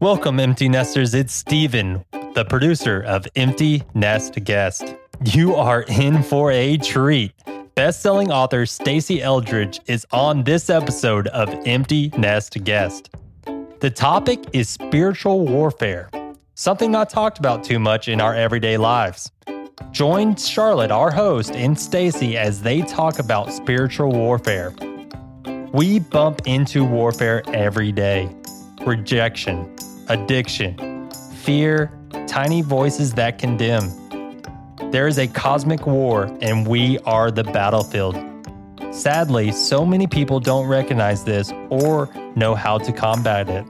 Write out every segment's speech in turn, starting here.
Welcome, Empty Nesters. It's Steven, the producer of Empty Nest Guest. You are in for a treat. Best-selling author Stasi Eldredge is on this episode of Empty Nest Guest. The topic is spiritual warfare, something not talked about too much in our everyday lives. Join Charlotte, our host, and Stasi as they talk about spiritual warfare. We bump into warfare every day rejection, addiction, fear, tiny voices that condemn. There is a cosmic war, and we are the battlefield. Sadly, so many people don't recognize this or know how to combat it.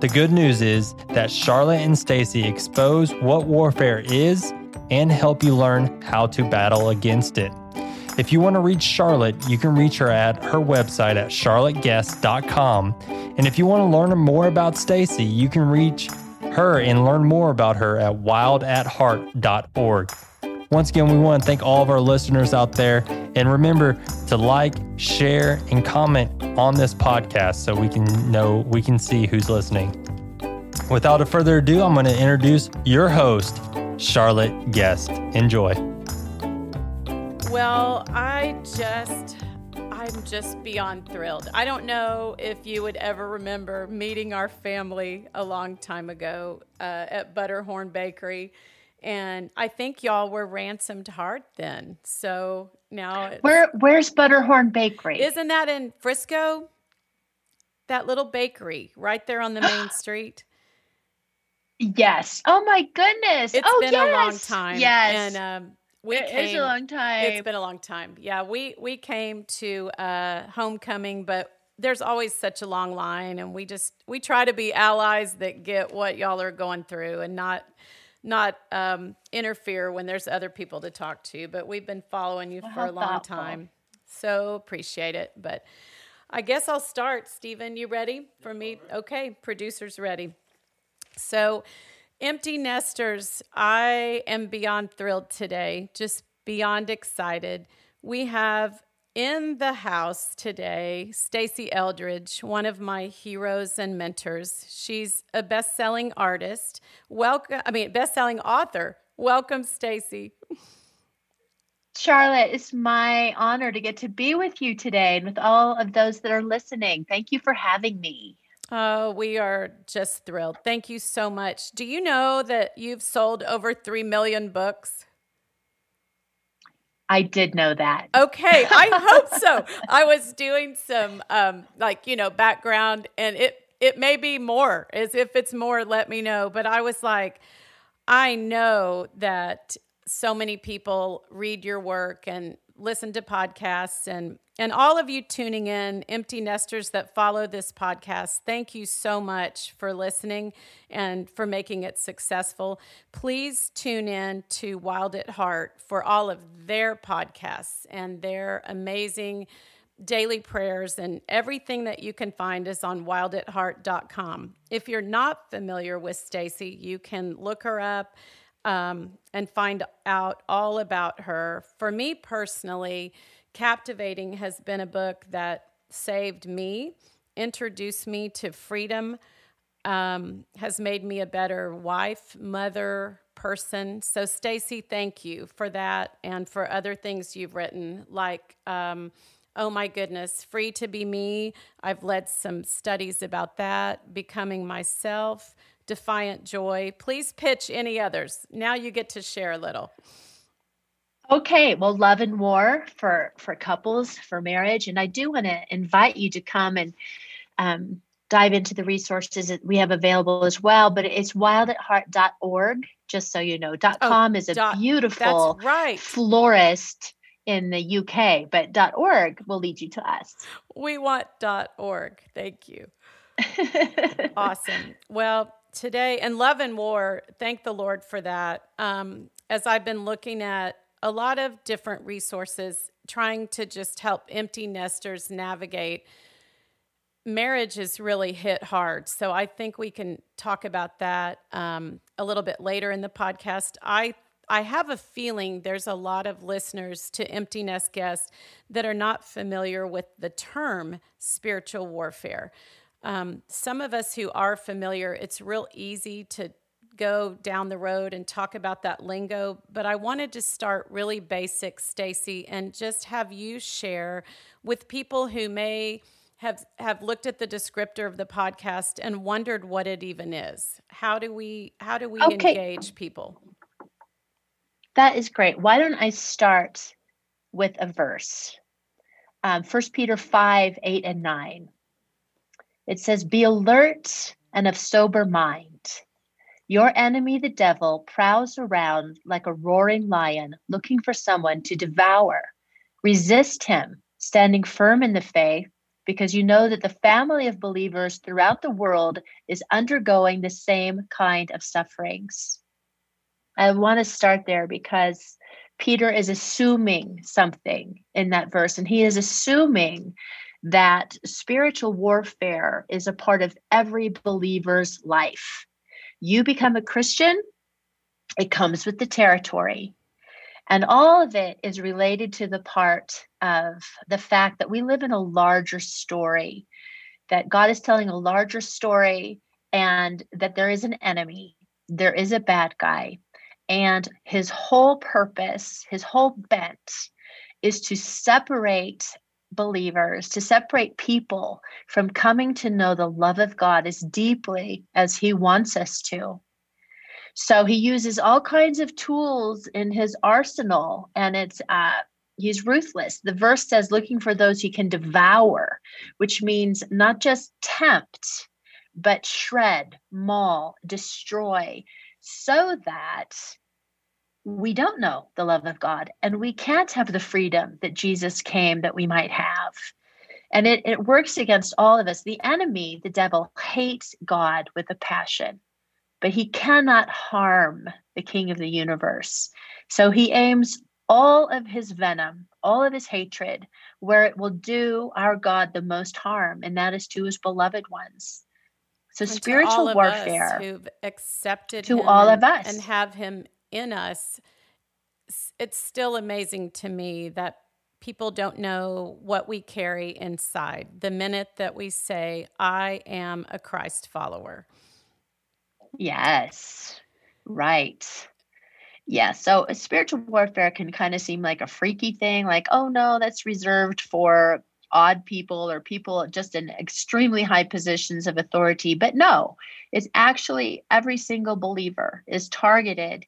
The good news is that Charlotte and Stasi expose what warfare is and help you learn how to battle against it. If you want to reach Charlotte, you can reach her at her website at charlotteguest.com. And if you want to learn more about Stasi, you can reach her and learn more about her at wildatheart.org. Once again, we want to thank all of our listeners out there. And remember to like, share, and comment on this podcast so we can know, we can see who's listening. Without a further ado, I'm going to introduce your host, Charlotte Guest. Enjoy. Well, I just, I'm just beyond thrilled. I don't know if you would ever remember meeting our family a long time ago uh, at Butterhorn Bakery. And I think y'all were ransomed heart then. So now Where where's Butterhorn Bakery? Isn't that in Frisco? That little bakery right there on the main street. Yes. Oh my goodness. It's oh, been yes. a long time. Yes. And um, we it came, is a long time. It's been a long time. Yeah, we we came to uh, homecoming, but there's always such a long line, and we just we try to be allies that get what y'all are going through, and not not um, interfere when there's other people to talk to. But we've been following you Well, for a long thoughtful. time, so appreciate it. But I guess I'll start. Stephen, you ready for me? Okay, producers ready. So, empty nesters, I am beyond thrilled today, just beyond excited. We have in the house today Stasi Eldredge, one of my heroes and mentors. She's a best-selling artist. Welcome, I mean, best-selling author. Welcome, Stasi. Charlotte, it's my honor to get to be with you today and with all of those that are listening. Thank you for having me. Oh, we are just thrilled. Thank you so much. Do you know that you've sold over 3 million books? I did know that. Okay, I hope so. I was doing some um like, you know, background and it it may be more. As if it's more, let me know. But I was like, I know that so many people read your work and listen to podcasts and and all of you tuning in empty nesters that follow this podcast thank you so much for listening and for making it successful please tune in to wild at heart for all of their podcasts and their amazing daily prayers and everything that you can find is on wildatheart.com if you're not familiar with stacy you can look her up um, and find out all about her. For me personally, Captivating has been a book that saved me, introduced me to freedom, um, has made me a better wife, mother, person. So, Stasi, thank you for that and for other things you've written, like. Um, Oh my goodness, free to be me. I've led some studies about that, becoming myself, defiant joy. Please pitch any others. Now you get to share a little. Okay, well, love and war for for couples for marriage, and I do want to invite you to come and um, dive into the resources that we have available as well. But it's wildatheart.org, just so you know. Dot Oh, com is a dot- beautiful right. florist in the UK, but dot .org will lead you to us. We want dot .org. Thank you. Awesome. Well, today and love and war. Thank the Lord for that. Um, as I've been looking at a lot of different resources, trying to just help empty nesters navigate. Marriage is really hit hard. So I think we can talk about that um, a little bit later in the podcast. I I have a feeling there's a lot of listeners to Empty Nest Guests that are not familiar with the term spiritual warfare. Um, some of us who are familiar, it's real easy to go down the road and talk about that lingo, but I wanted to start really basic, Stasi, and just have you share with people who may have have looked at the descriptor of the podcast and wondered what it even is. How do we how do we okay. engage people? That is great. Why don't I start with a verse? Um, 1 Peter 5, 8, and 9. It says, Be alert and of sober mind. Your enemy, the devil, prowls around like a roaring lion looking for someone to devour. Resist him, standing firm in the faith, because you know that the family of believers throughout the world is undergoing the same kind of sufferings. I want to start there because Peter is assuming something in that verse, and he is assuming that spiritual warfare is a part of every believer's life you become a Christian, it comes with the territory. And all of it is related to the part of the fact that we live in a larger story, that God is telling a larger story, and that there is an enemy, there is a bad guy. And his whole purpose, his whole bent is to separate believers, to separate people from coming to know the love of God as deeply as He wants us to. So he uses all kinds of tools in his arsenal, and it's uh, he's ruthless. The verse says, looking for those he can devour, which means not just tempt, but shred, maul, destroy, so that we don't know the love of God and we can't have the freedom that Jesus came that we might have. And it, it works against all of us. The enemy, the devil, hates God with a passion, but he cannot harm the king of the universe. So he aims all of his venom, all of his hatred, where it will do our God the most harm, and that is to his beloved ones. So and spiritual warfare who've accepted to all of us and have him in us, it's still amazing to me that people don't know what we carry inside the minute that we say, I am a Christ follower. Yes, right. Yeah, so spiritual warfare can kind of seem like a freaky thing, like, oh no, that's reserved for odd people or people just in extremely high positions of authority. But no, it's actually every single believer is targeted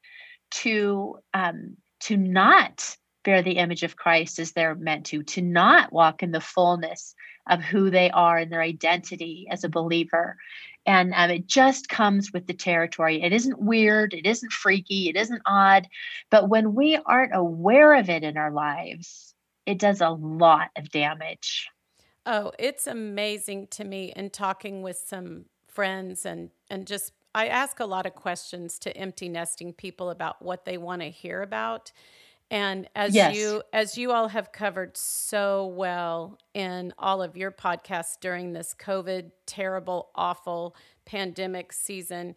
to um, to not bear the image of Christ as they're meant to, to not walk in the fullness of who they are and their identity as a believer. And um, it just comes with the territory. It isn't weird, it isn't freaky, it isn't odd. But when we aren't aware of it in our lives, it does a lot of damage. Oh, it's amazing to me in talking with some friends and and just I ask a lot of questions to empty nesting people about what they want to hear about. And as yes. you as you all have covered so well in all of your podcasts during this COVID terrible awful pandemic season,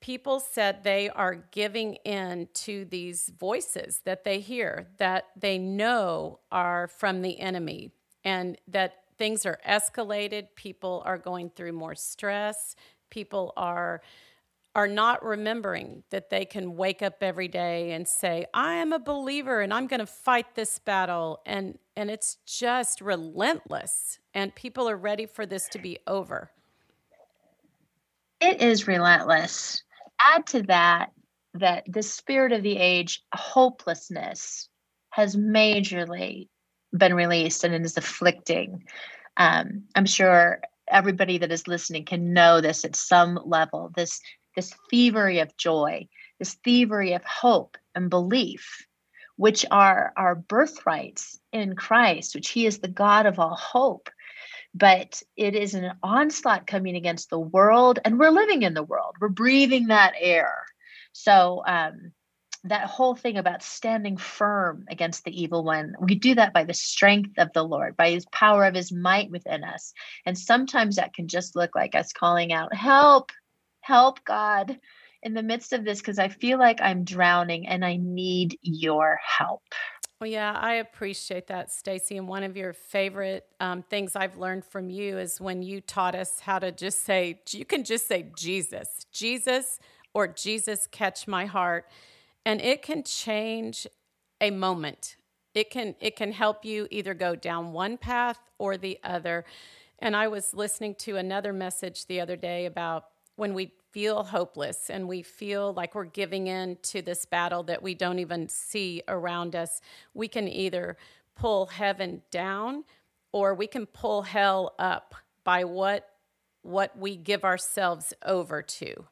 people said they are giving in to these voices that they hear that they know are from the enemy and that things are escalated, people are going through more stress, people are are not remembering that they can wake up every day and say i am a believer and i'm going to fight this battle and and it's just relentless and people are ready for this to be over. It is relentless. Add to that that the spirit of the age hopelessness has majorly been released and it is afflicting. Um, i'm sure everybody that is listening can know this at some level this this thievery of joy, this thievery of hope and belief, which are our birthrights in Christ, which He is the God of all hope. But it is an onslaught coming against the world, and we're living in the world. We're breathing that air. So, um, that whole thing about standing firm against the evil one, we do that by the strength of the Lord, by his power of his might within us. And sometimes that can just look like us calling out, Help, help God in the midst of this because I feel like I'm drowning and I need your help. Well, yeah, I appreciate that, Stasi. And one of your favorite um, things I've learned from you is when you taught us how to just say, you can just say Jesus, Jesus, or Jesus, catch my heart. And it can change a moment. It can it can help you either go down one path or the other. And I was listening to another message the other day about when we feel hopeless and we feel like we're giving in to this battle that we don't even see around us, we can either pull heaven down or we can pull hell up by what what we give ourselves over to.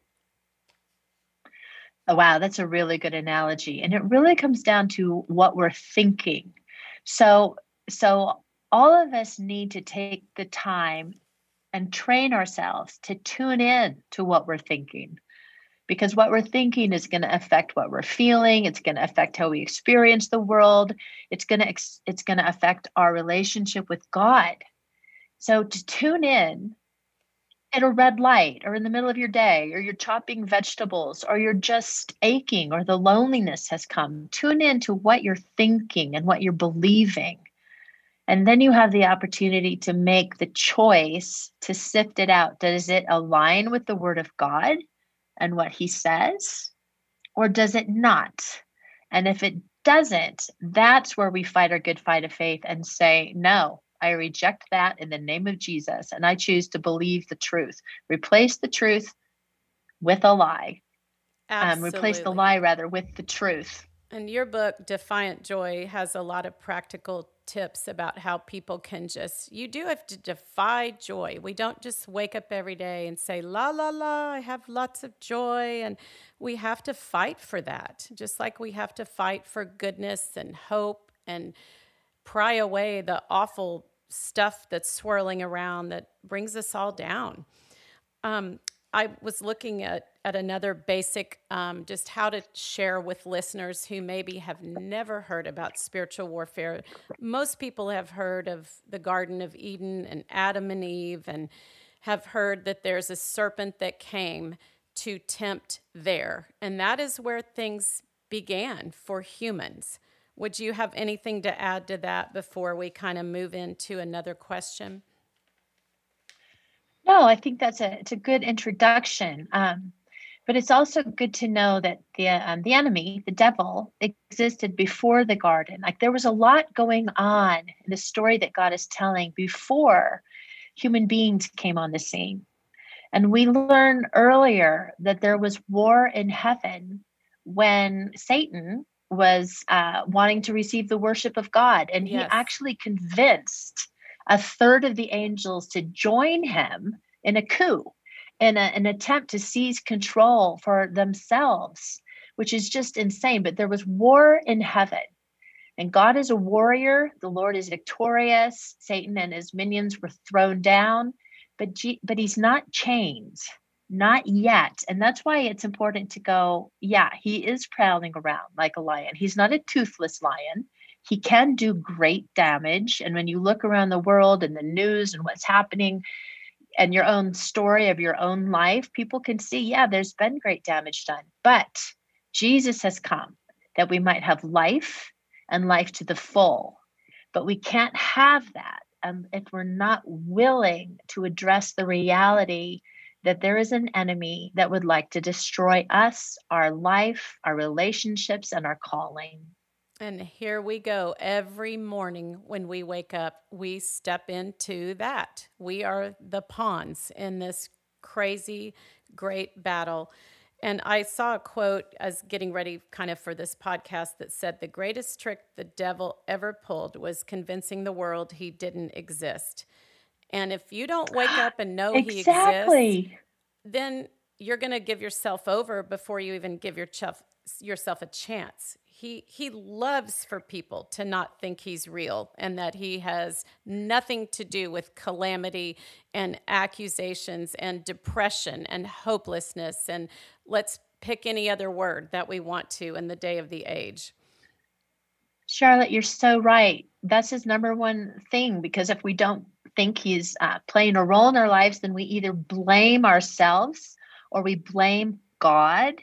Oh, wow, that's a really good analogy. And it really comes down to what we're thinking. So so all of us need to take the time and train ourselves to tune in to what we're thinking because what we're thinking is going to affect what we're feeling it's going to affect how we experience the world it's going to ex- it's going to affect our relationship with god so to tune in at a red light or in the middle of your day or you're chopping vegetables or you're just aching or the loneliness has come tune in to what you're thinking and what you're believing and then you have the opportunity to make the choice to sift it out. Does it align with the word of God and what he says? Or does it not? And if it doesn't, that's where we fight our good fight of faith and say, no, I reject that in the name of Jesus. And I choose to believe the truth. Replace the truth with a lie. Um, replace the lie rather with the truth. And your book, Defiant Joy, has a lot of practical tips about how people can just, you do have to defy joy. We don't just wake up every day and say, la, la, la, I have lots of joy. And we have to fight for that, just like we have to fight for goodness and hope and pry away the awful stuff that's swirling around that brings us all down. Um, I was looking at, at another basic, um, just how to share with listeners who maybe have never heard about spiritual warfare. Most people have heard of the Garden of Eden and Adam and Eve and have heard that there's a serpent that came to tempt there. And that is where things began for humans. Would you have anything to add to that before we kind of move into another question? No, I think that's a it's a good introduction. Um, but it's also good to know that the um, the enemy, the devil, existed before the garden. Like there was a lot going on in the story that God is telling before human beings came on the scene. And we learn earlier that there was war in heaven when Satan was uh, wanting to receive the worship of God, and yes. he actually convinced a third of the angels to join him in a coup, in a, an attempt to seize control for themselves, which is just insane. But there was war in heaven. And God is a warrior. The Lord is victorious. Satan and his minions were thrown down, but G- but he's not chained, not yet. And that's why it's important to go. Yeah, he is prowling around like a lion. He's not a toothless lion he can do great damage. And when you look around the world and the news and what's happening and your own story of your own life, people can see, yeah, there's been great damage done. But Jesus has come that we might have life and life to the full. But we can't have that um, if we're not willing to address the reality that there is an enemy that would like to destroy us, our life, our relationships, and our calling. And here we go. Every morning when we wake up, we step into that. We are the pawns in this crazy, great battle. And I saw a quote as getting ready kind of for this podcast that said the greatest trick the devil ever pulled was convincing the world he didn't exist. And if you don't wake up and know exactly. he exists, then you're going to give yourself over before you even give yourself yourself a chance. He he loves for people to not think he's real and that he has nothing to do with calamity and accusations and depression and hopelessness. And let's pick any other word that we want to in the day of the age. Charlotte you're so right. That's his number one thing because if we don't think he's uh, playing a role in our lives then we either blame ourselves or we blame god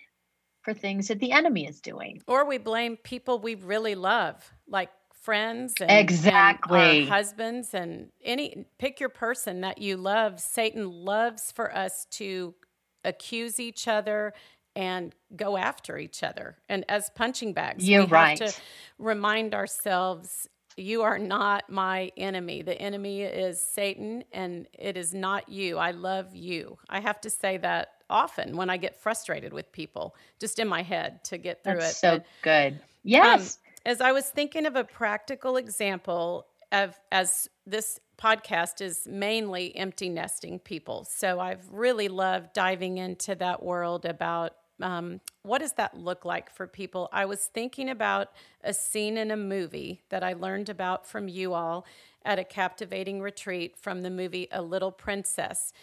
for things that the enemy is doing. Or we blame people we really love, like friends and, exactly and our husbands and any pick your person that you love satan loves for us to accuse each other and go after each other and as punching bags You're we right. have to remind ourselves you are not my enemy. The enemy is satan and it is not you. I love you. I have to say that often when i get frustrated with people just in my head to get through That's it. so But, good. um, yes. as I was thinking of a practical example of as this podcast is mainly empty nesting people, so I've really loved diving into that world about um, what does that look like for people. I was thinking about a scene in a movie that I learned about from you all at a captivating retreat from the movie A Little Princess.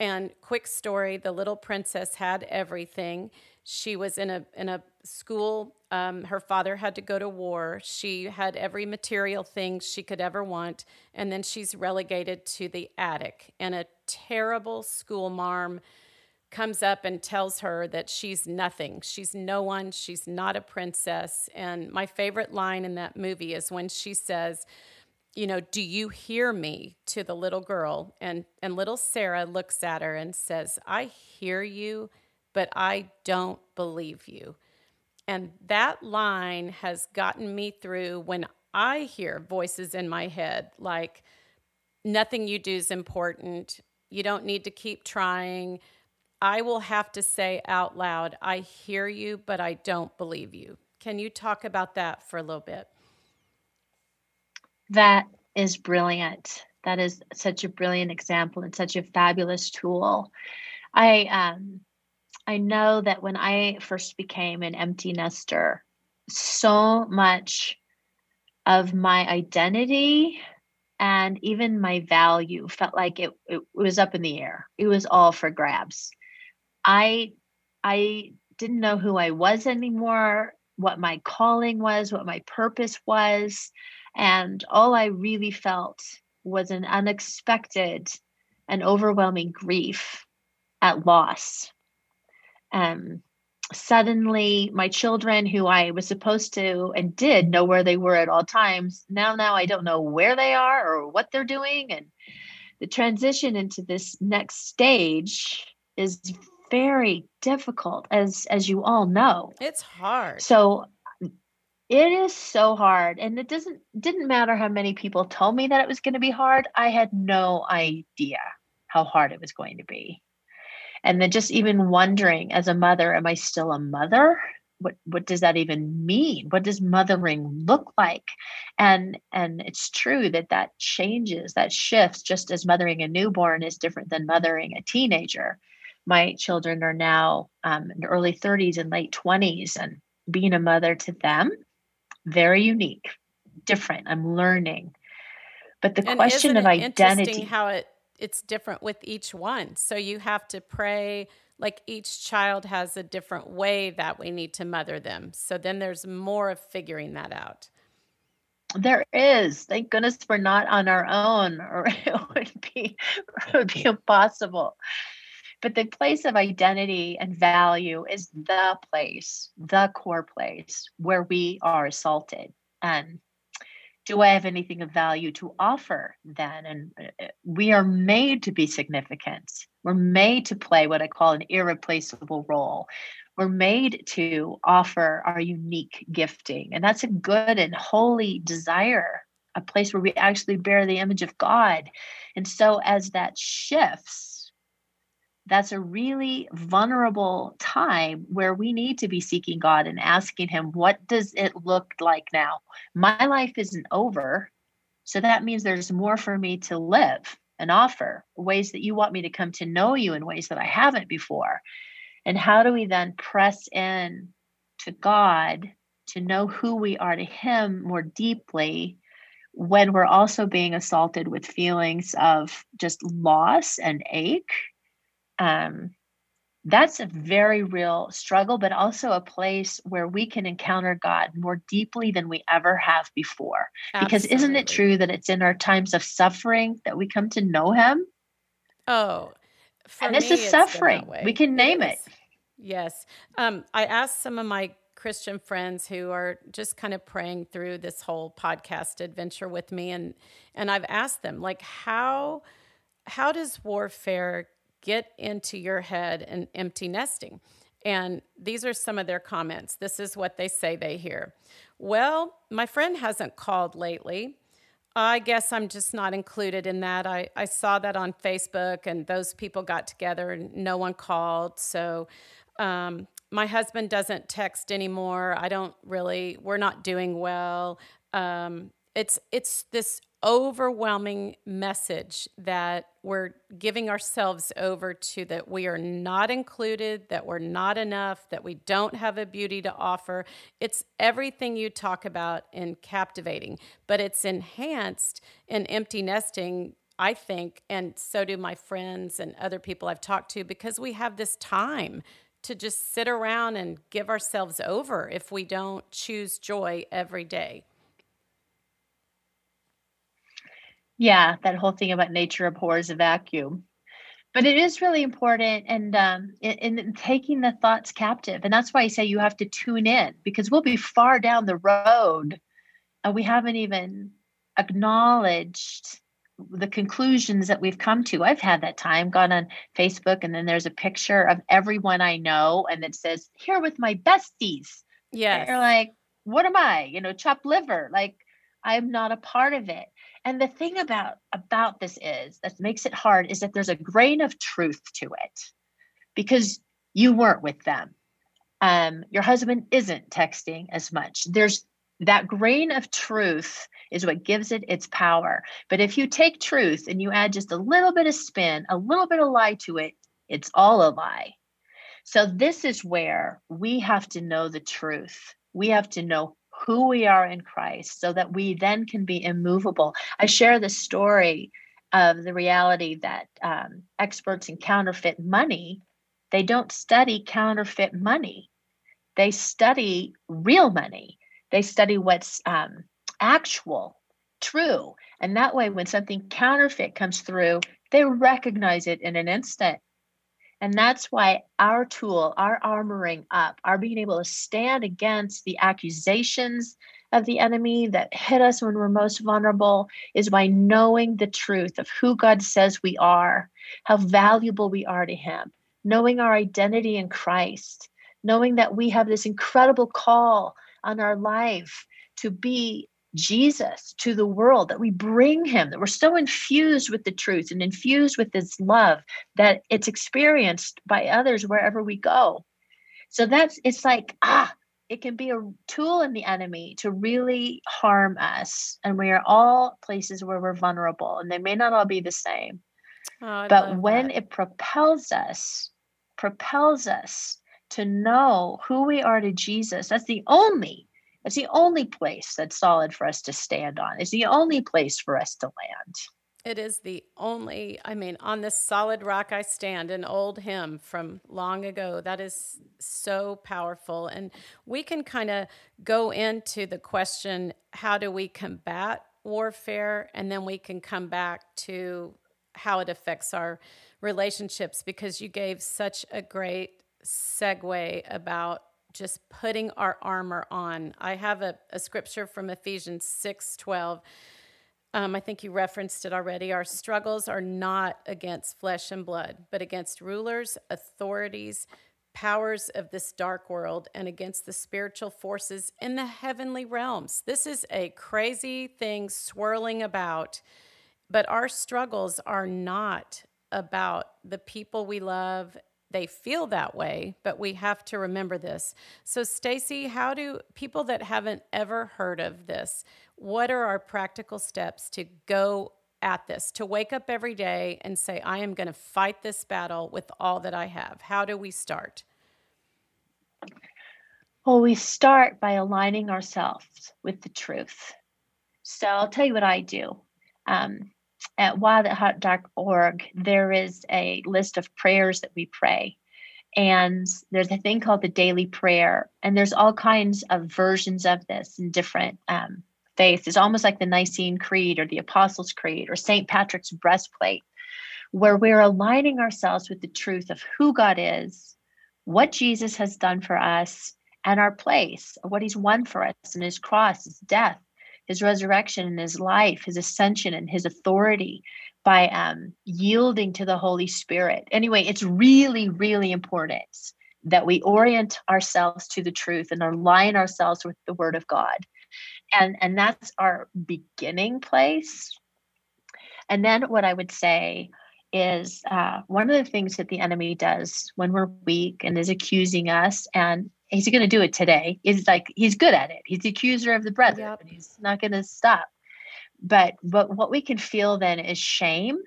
And quick story: the little princess had everything. She was in a in a school. Um, her father had to go to war. She had every material thing she could ever want, and then she's relegated to the attic. And a terrible school marm comes up and tells her that she's nothing. She's no one. She's not a princess. And my favorite line in that movie is when she says, you know, do you hear me to the little girl? And and little Sarah looks at her and says, I hear you, but I don't believe you. And that line has gotten me through when I hear voices in my head like, nothing you do is important. You don't need to keep trying. I will have to say out loud, I hear you, but I don't believe you. Can you talk about that for a little bit? That is brilliant. That is such a brilliant example and such a fabulous tool. I um I know that when I first became an empty nester, so much of my identity and even my value felt like it, it was up in the air. It was all for grabs. I I didn't know who I was anymore, what my calling was, what my purpose was, and all I really felt was an unexpected and overwhelming grief at loss. Um, suddenly, my children, who I was supposed to and did know where they were at all times, now now I don't know where they are or what they're doing, and the transition into this next stage is very difficult, as as you all know. It's hard. So it is so hard and it doesn't didn't matter how many people told me that it was going to be hard i had no idea how hard it was going to be. And then just even wondering as a mother am i still a mother? What what does that even mean? What does mothering look like? And and it's true that that changes that shifts just as mothering a newborn is different than mothering a teenager my children are now um, in early 30s and late 20s and being a mother to them very unique, different. I'm learning. But the and question of identity how it it's different with each one. So you have to pray like each child has a different way that we need to mother them. So then there's more of figuring that out. There is. Thank goodness we're not on our own, or it would be it would be impossible. But the place of identity and value is the place, the core place where we are assaulted. And do I have anything of value to offer then? And uh, we are made to be significant. We're made to play what I call an irreplaceable role. We're made to offer our unique gifting. And that's a good and holy desire, a place where we actually bear the image of God. And so as that shifts, that's a really vulnerable time where we need to be seeking God and asking Him, what does it look like now? My life isn't over. So that means there's more for me to live and offer, ways that you want me to come to know you in ways that I haven't before. And how do we then press in to God to know who we are to Him more deeply? When we're also being assaulted with feelings of just loss and ache um, that's a very real struggle, but also a place where we can encounter God more deeply than we ever have before. Absolutely. Because isn't it true that it's in our times of suffering that we come to know Him? Oh, and this is suffering. We can name it. it. Yes. Um, I asked some of my Christian friends who are just kind of praying through this whole podcast adventure with me and and I've asked them like how how does warfare get into your head and empty nesting? And these are some of their comments. This is what they say they hear. Well, my friend hasn't called lately. I guess I'm just not included in that. I, I saw that on Facebook and those people got together and no one called. So um, my husband doesn't text anymore. I don't really, we're not doing well. Um, it's it's this overwhelming message that we're giving ourselves over to that we are not included, that we're not enough, that we don't have a beauty to offer. It's everything you talk about in captivating, but it's enhanced in empty nesting. I think, and so do my friends and other people I've talked to, because we have this time to just sit around and give ourselves over if we don't choose joy every day. Yeah, that whole thing about nature abhors a vacuum. But it is really important and um, in, in taking the thoughts captive. And that's why I say you have to tune in because we'll be far down the road and we haven't even acknowledged the conclusions that we've come to. I've had that time, gone on Facebook, and then there's a picture of everyone I know, and it says, Here with my besties. Yeah. You're like, What am I? You know, chopped liver. Like, I'm not a part of it. And the thing about about this is that makes it hard is that there's a grain of truth to it because you weren't with them. Um, your husband isn't texting as much. There's that grain of truth is what gives it its power. But if you take truth and you add just a little bit of spin, a little bit of lie to it, it's all a lie. So this is where we have to know the truth. We have to know who we are in Christ so that we then can be immovable. I share the story of the reality that um, experts in counterfeit money they don't study counterfeit money. They study real money. They study what's um, actual true. And that way when something counterfeit comes through they recognize it in an instant and that's why our tool, our armoring up, our being able to stand against the accusations of the enemy that hit us when we're most vulnerable is by knowing the truth of who God says we are, how valuable we are to Him, knowing our identity in Christ, knowing that we have this incredible call on our life to be Jesus to the world, that we bring him, that we're so infused with the truth and infused with this love that it's experienced by others wherever we go. So that's, it's like, ah, it can be a tool in the enemy to really harm us. And we are all places where we're vulnerable, and they may not all be the same. Oh, but when that. it propels us, propels us to know who we are to Jesus, that's the only it's the only place that's solid for us to stand on. It's the only place for us to land. It is the only, I mean, on this solid rock I stand, an old hymn from long ago. That is so powerful. And we can kind of go into the question how do we combat warfare? And then we can come back to how it affects our relationships because you gave such a great segue about just putting our armor on. I have a, a scripture from Ephesians 6 12. Um, I think you referenced it already. Our struggles are not against flesh and blood, but against rulers, authorities, powers of this dark world, and against the spiritual forces in the heavenly realms. This is a crazy thing swirling about, but our struggles are not about the people we love they feel that way, but we have to remember this. So, Stasi, how do people that haven't ever heard of this, what are our practical steps to go at this, to wake up every day and say, I am going to fight this battle with all that I have? How do we start? Well, we start by aligning ourselves with the truth. So, I'll tell you what I do. Um, at wild@heart.org, there is a list of prayers that we pray. And there's a thing called the daily prayer. And there's all kinds of versions of this in different um, faiths. It's almost like the Nicene Creed or the Apostles' Creed or St. Patrick's breastplate, where we're aligning ourselves with the truth of who God is, what Jesus has done for us, and our place, what he's won for us and his cross, his death, his resurrection and his life, his ascension and his authority by um, yielding to the Holy Spirit. Anyway, it's really, really important that we orient ourselves to the truth and align ourselves with the Word of God. And, and that's our beginning place. And then what I would say is uh, one of the things that the enemy does when we're weak and is accusing us, and he's going to do it today. He's like he's good at it. He's the accuser of the brethren, yep. and he's not going to stop. But but what we can feel then is shame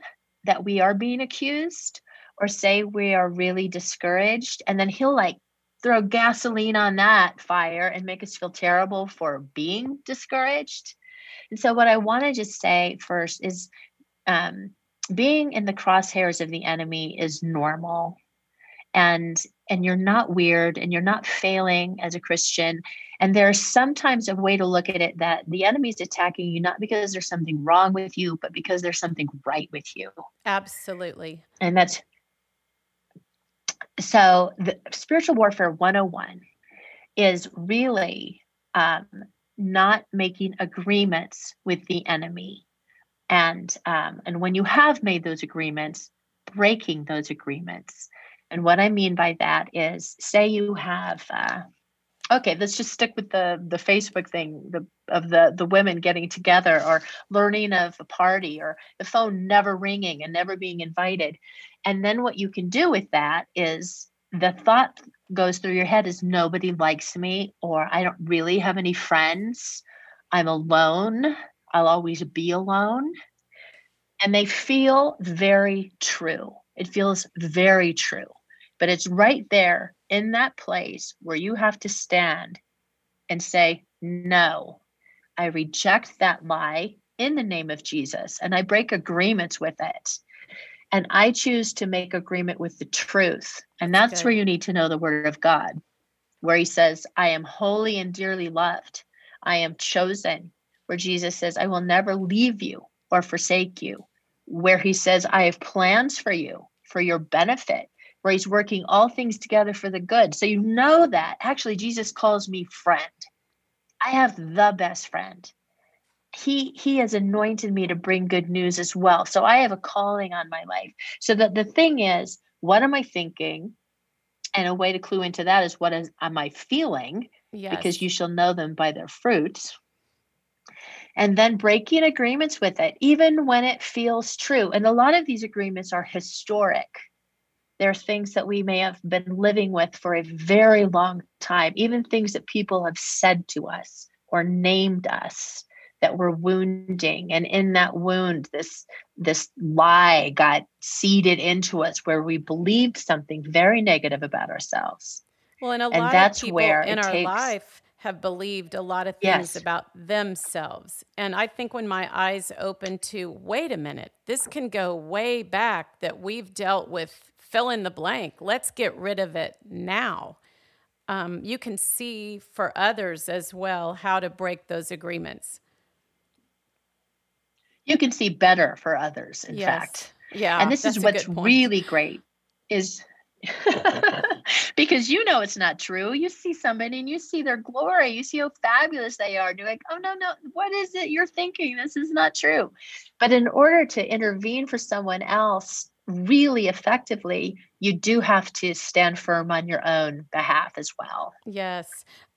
that we are being accused, or say we are really discouraged, and then he'll like throw gasoline on that fire and make us feel terrible for being discouraged. And so, what I want to just say first is um, being in the crosshairs of the enemy is normal and and you're not weird and you're not failing as a christian. And there's sometimes a way to look at it that the enemy's attacking you not because there's something wrong with you but because there's something right with you. Absolutely. And that's so the spiritual warfare 101 is really um, not making agreements with the enemy. And um, and when you have made those agreements breaking those agreements and what i mean by that is say you have uh, okay let's just stick with the the facebook thing the of the the women getting together or learning of a party or the phone never ringing and never being invited and then what you can do with that is the thought goes through your head is nobody likes me or i don't really have any friends i'm alone I'll always be alone. And they feel very true. It feels very true. But it's right there in that place where you have to stand and say, No, I reject that lie in the name of Jesus and I break agreements with it. And I choose to make agreement with the truth. And that's where you need to know the word of God, where he says, I am holy and dearly loved. I am chosen where Jesus says, I will never leave you or forsake you, where he says, I have plans for you for your benefit, where he's working all things together for the good. So you know that actually Jesus calls me friend. I have the best friend. He he has anointed me to bring good news as well. So I have a calling on my life. So that the thing is, what am I thinking? And a way to clue into that is what is am I feeling? Yes. Because you shall know them by their fruits and then breaking agreements with it, even when it feels true. And a lot of these agreements are historic. They're things that we may have been living with for a very long time, even things that people have said to us or named us that were wounding and in that wound this this lie got seeded into us where we believed something very negative about ourselves well and a lot and that's of people where in our takes, life have believed a lot of things yes. about themselves. And I think when my eyes open to, wait a minute, this can go way back that we've dealt with fill in the blank. Let's get rid of it now. Um, you can see for others as well how to break those agreements. You can see better for others, in yes. fact. Yeah. And this is what's really great is because you know it's not true. You see somebody and you see their glory. You see how fabulous they are. And you're like, oh, no, no, what is it you're thinking? This is not true. But in order to intervene for someone else really effectively, you do have to stand firm on your own behalf as well. Yes.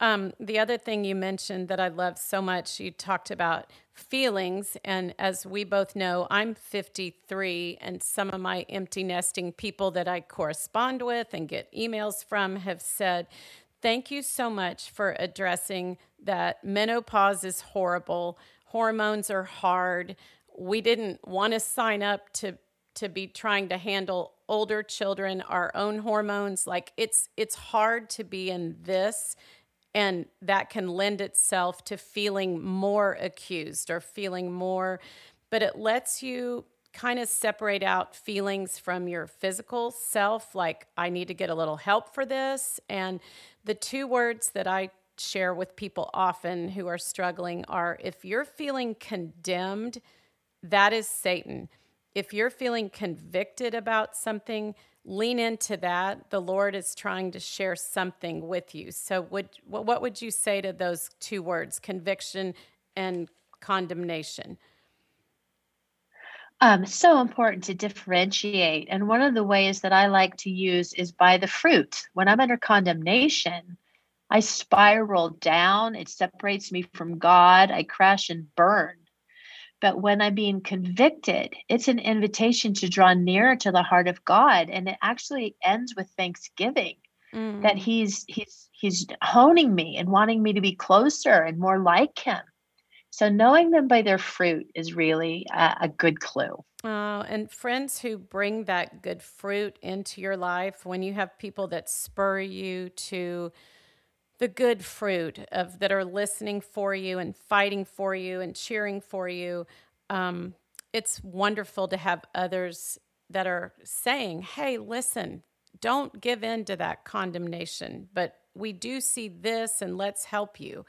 Um, the other thing you mentioned that I love so much, you talked about feelings. And as we both know, I'm 53, and some of my empty nesting people that I correspond with and get emails from have said, Thank you so much for addressing that menopause is horrible, hormones are hard. We didn't want to sign up to to be trying to handle older children, our own hormones. Like it's it's hard to be in this and that can lend itself to feeling more accused or feeling more but it lets you kind of separate out feelings from your physical self like I need to get a little help for this and the two words that I share with people often who are struggling are if you're feeling condemned that is Satan if you're feeling convicted about something, lean into that. The Lord is trying to share something with you. So, would what would you say to those two words, conviction and condemnation? Um, so important to differentiate. And one of the ways that I like to use is by the fruit. When I'm under condemnation, I spiral down. It separates me from God. I crash and burn. But when I'm being convicted, it's an invitation to draw nearer to the heart of God. And it actually ends with thanksgiving mm. that He's He's He's honing me and wanting me to be closer and more like Him. So knowing them by their fruit is really a, a good clue. Oh, and friends who bring that good fruit into your life, when you have people that spur you to the good fruit of that are listening for you and fighting for you and cheering for you, um, it's wonderful to have others that are saying, "Hey, listen, don't give in to that condemnation, but we do see this, and let's help you."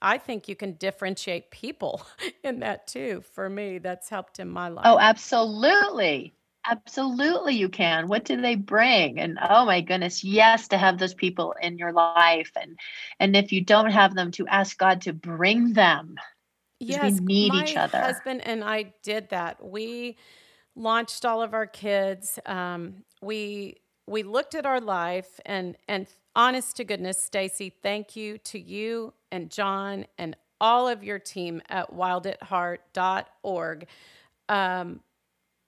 I think you can differentiate people in that too. For me, that's helped in my life. Oh, absolutely. Absolutely, you can. What do they bring? And oh my goodness, yes, to have those people in your life, and and if you don't have them, to ask God to bring them. Yes, we need each other. Husband and I did that. We launched all of our kids. Um, we we looked at our life and and honest to goodness, Stasi, thank you to you and John and all of your team at wildatheart.org. Um,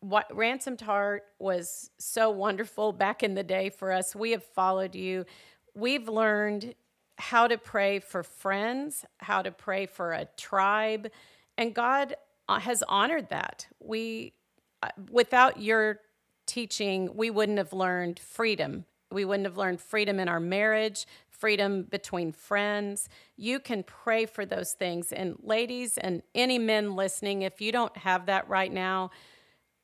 what ransomed heart was so wonderful back in the day for us we have followed you we've learned how to pray for friends how to pray for a tribe and god uh, has honored that we uh, without your teaching we wouldn't have learned freedom we wouldn't have learned freedom in our marriage freedom between friends. You can pray for those things. And ladies and any men listening, if you don't have that right now,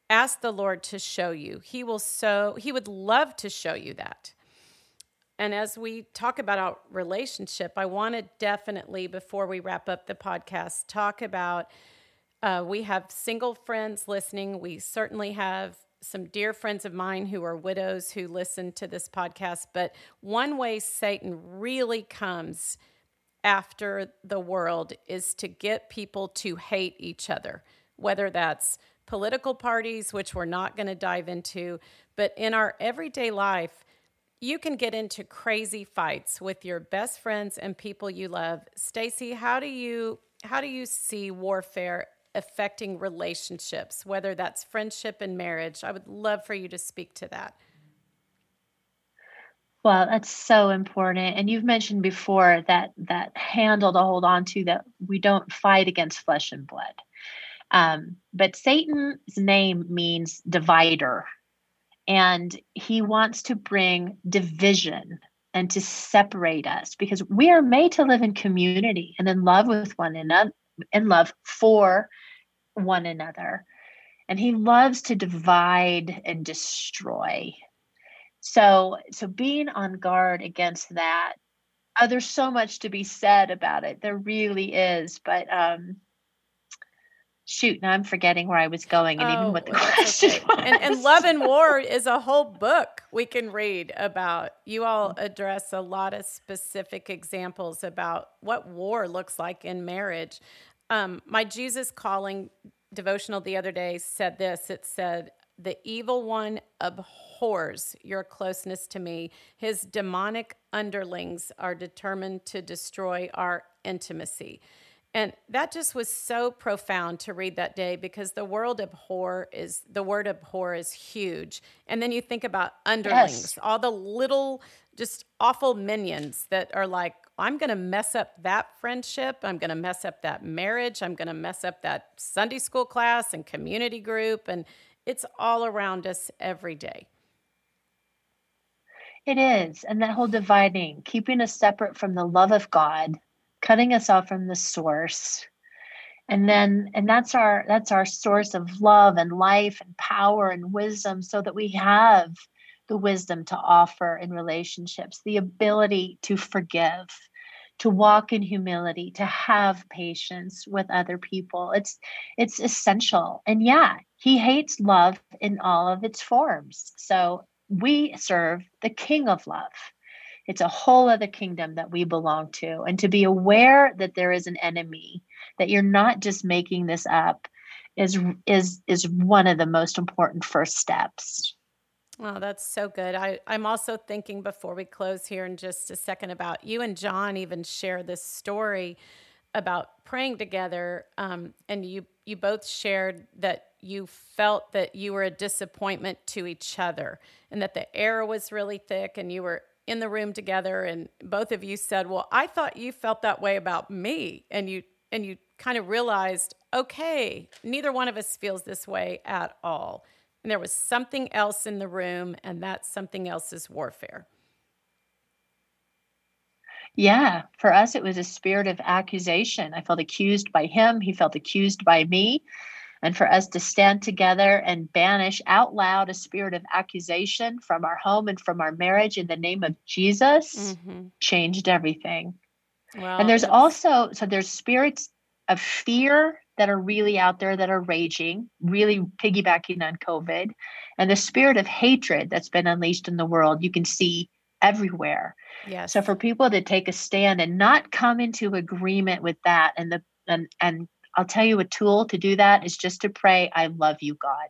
ask the Lord to show you. He will so he would love to show you that. And as we talk about our relationship, I want to definitely, before we wrap up the podcast, talk about uh, we have single friends listening. We certainly have some dear friends of mine who are widows who listen to this podcast. But one way Satan really comes after the world is to get people to hate each other, whether that's political parties, which we're not going to dive into, but in our everyday life, you can get into crazy fights with your best friends and people you love. Stasi, how do you how do you see warfare affecting relationships, whether that's friendship and marriage. I would love for you to speak to that. Well, that's so important. And you've mentioned before that that handle to hold on to that we don't fight against flesh and blood. Um, but Satan's name means divider. And he wants to bring division and to separate us because we are made to live in community and in love with one another, in love for one another. And he loves to divide and destroy. So, so being on guard against that, uh, there's so much to be said about it. There really is. But um, shoot, now I'm forgetting where I was going and oh, even what the question okay. was. And, and Love and War is a whole book we can read about. You all address a lot of specific examples about what war looks like in marriage. Um, my Jesus Calling devotional the other day said this it said, The evil one abhors your closeness to me. His demonic underlings are determined to destroy our intimacy. And that just was so profound to read that day because the word abhor is the word abhor is huge. And then you think about underlings, yes. all the little just awful minions that are like, I'm going to mess up that friendship. I'm going to mess up that marriage. I'm going to mess up that Sunday school class and community group. And it's all around us every day. It is. And that whole dividing, keeping us separate from the love of God, cutting us off from the source. And mm-hmm. then and that's our that's our source of love and life and power and wisdom so that we have the wisdom to offer in relationships, the ability to forgive, to walk in humility, to have patience with other people. It's it's essential. And yeah, he hates love in all of its forms. So we serve the King of love. It's a whole other kingdom that we belong to. And to be aware that there is an enemy, that you're not just making this up, is is is one of the most important first steps. Oh, that's so good. I, I'm also thinking before we close here in just a second about you and John even share this story about praying together. Um, and you you both shared that you felt that you were a disappointment to each other and that the air was really thick and you were in the room together and both of you said, "Well, I thought you felt that way about me." And you and you kind of realized, "Okay, neither one of us feels this way at all." And there was something else in the room and that something else is warfare. Yeah, for us, it was a spirit of accusation. I felt accused by him, he felt accused by me and for us to stand together and banish out loud a spirit of accusation from our home and from our marriage in the name of Jesus mm-hmm. changed everything. Well, and there's also so there's spirits of fear that are really out there that are raging, really piggybacking on COVID, and the spirit of hatred that's been unleashed in the world. You can see everywhere. Yes. So for people to take a stand and not come into agreement with that and the and and I'll tell you a tool to do that is just to pray, I love you, God.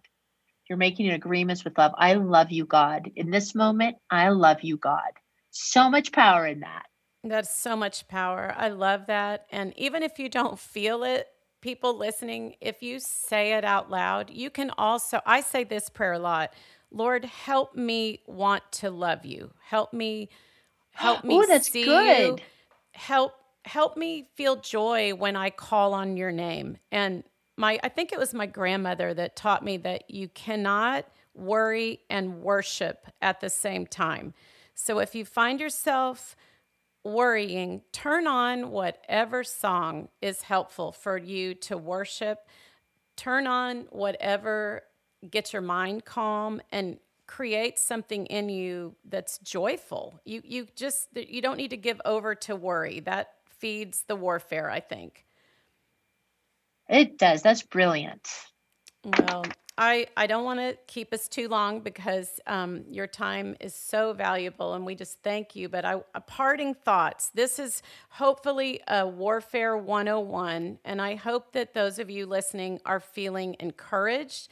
You're making agreements with love. I love you, God. In this moment, I love you, God. So much power in that. That's so much power. I love that. And even if you don't feel it, people listening, if you say it out loud, you can also, I say this prayer a lot Lord, help me want to love you. Help me, help me Ooh, that's see good. you. Help help me feel joy when I call on your name. And my I think it was my grandmother that taught me that you cannot worry and worship at the same time. So if you find yourself worrying, turn on whatever song is helpful for you to worship. Turn on whatever gets your mind calm and create something in you that's joyful. You you just you don't need to give over to worry. That feeds the warfare, I think. It does. That's brilliant. Well, I, I don't want to keep us too long because um, your time is so valuable and we just thank you. But I, a parting thoughts. This is hopefully a Warfare 101. And I hope that those of you listening are feeling encouraged,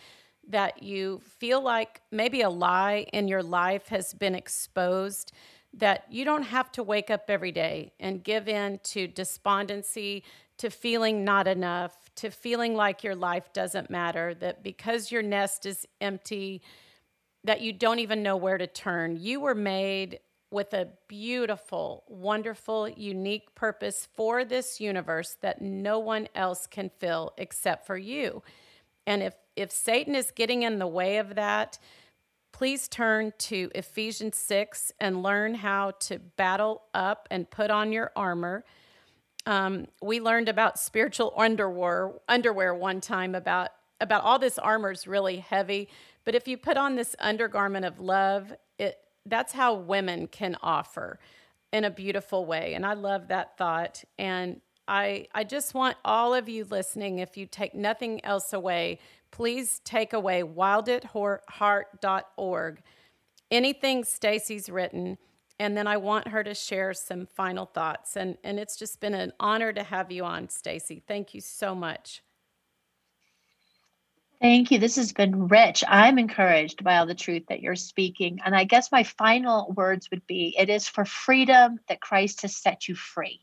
that you feel like maybe a lie in your life has been exposed that you don't have to wake up every day and give in to despondency, to feeling not enough, to feeling like your life doesn't matter, that because your nest is empty, that you don't even know where to turn. You were made with a beautiful, wonderful, unique purpose for this universe that no one else can fill except for you. And if if Satan is getting in the way of that, please turn to Ephesians 6 and learn how to battle up and put on your armor. Um, we learned about spiritual underwear, underwear one time about, about all this armor is really heavy. But if you put on this undergarment of love, it, that's how women can offer in a beautiful way. And I love that thought. And I, I just want all of you listening, if you take nothing else away, please take away wildheart.org, anything Stasi's written, and then I want her to share some final thoughts. And, and it's just been an honor to have you on, Stasi. Thank you so much. Thank you. This has been rich. I'm encouraged by all the truth that you're speaking. And I guess my final words would be it is for freedom that Christ has set you free.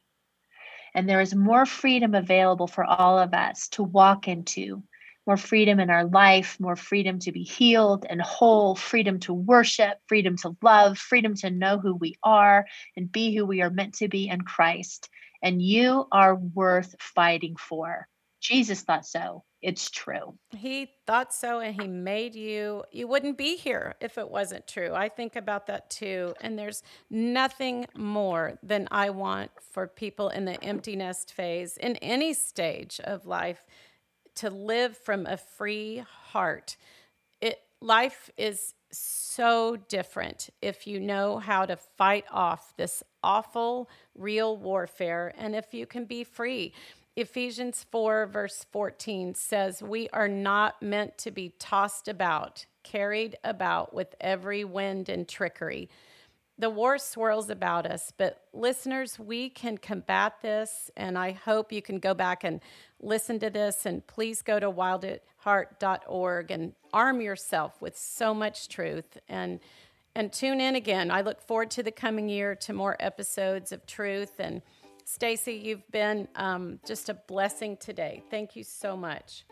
And there is more freedom available for all of us to walk into more freedom in our life, more freedom to be healed and whole, freedom to worship, freedom to love, freedom to know who we are and be who we are meant to be in Christ. And you are worth fighting for. Jesus thought so. It's true. He thought so, and he made you. You wouldn't be here if it wasn't true. I think about that too. And there's nothing more than I want for people in the empty nest phase, in any stage of life, to live from a free heart. It life is so different if you know how to fight off this awful real warfare and if you can be free. Ephesians 4, verse 14 says, We are not meant to be tossed about carried about with every wind and trickery. The war swirls about us, but listeners, we can combat this. And I hope you can go back and listen to this. And please go to wildatheart.org and arm yourself with so much truth. And and tune in again. I look forward to the coming year to more episodes of truth. And Stasi, you've been um, just a blessing today. Thank you so much.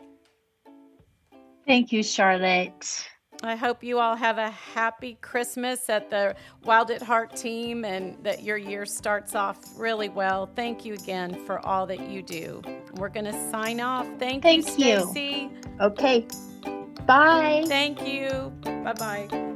Thank you, Charlotte. I hope you all have a happy Christmas at the Wild at Heart team and that your year starts off really well. Thank you again for all that you do. We're going to sign off. Thank, Thank you, you. Stasi. Okay. Bye. Thank you. Bye bye.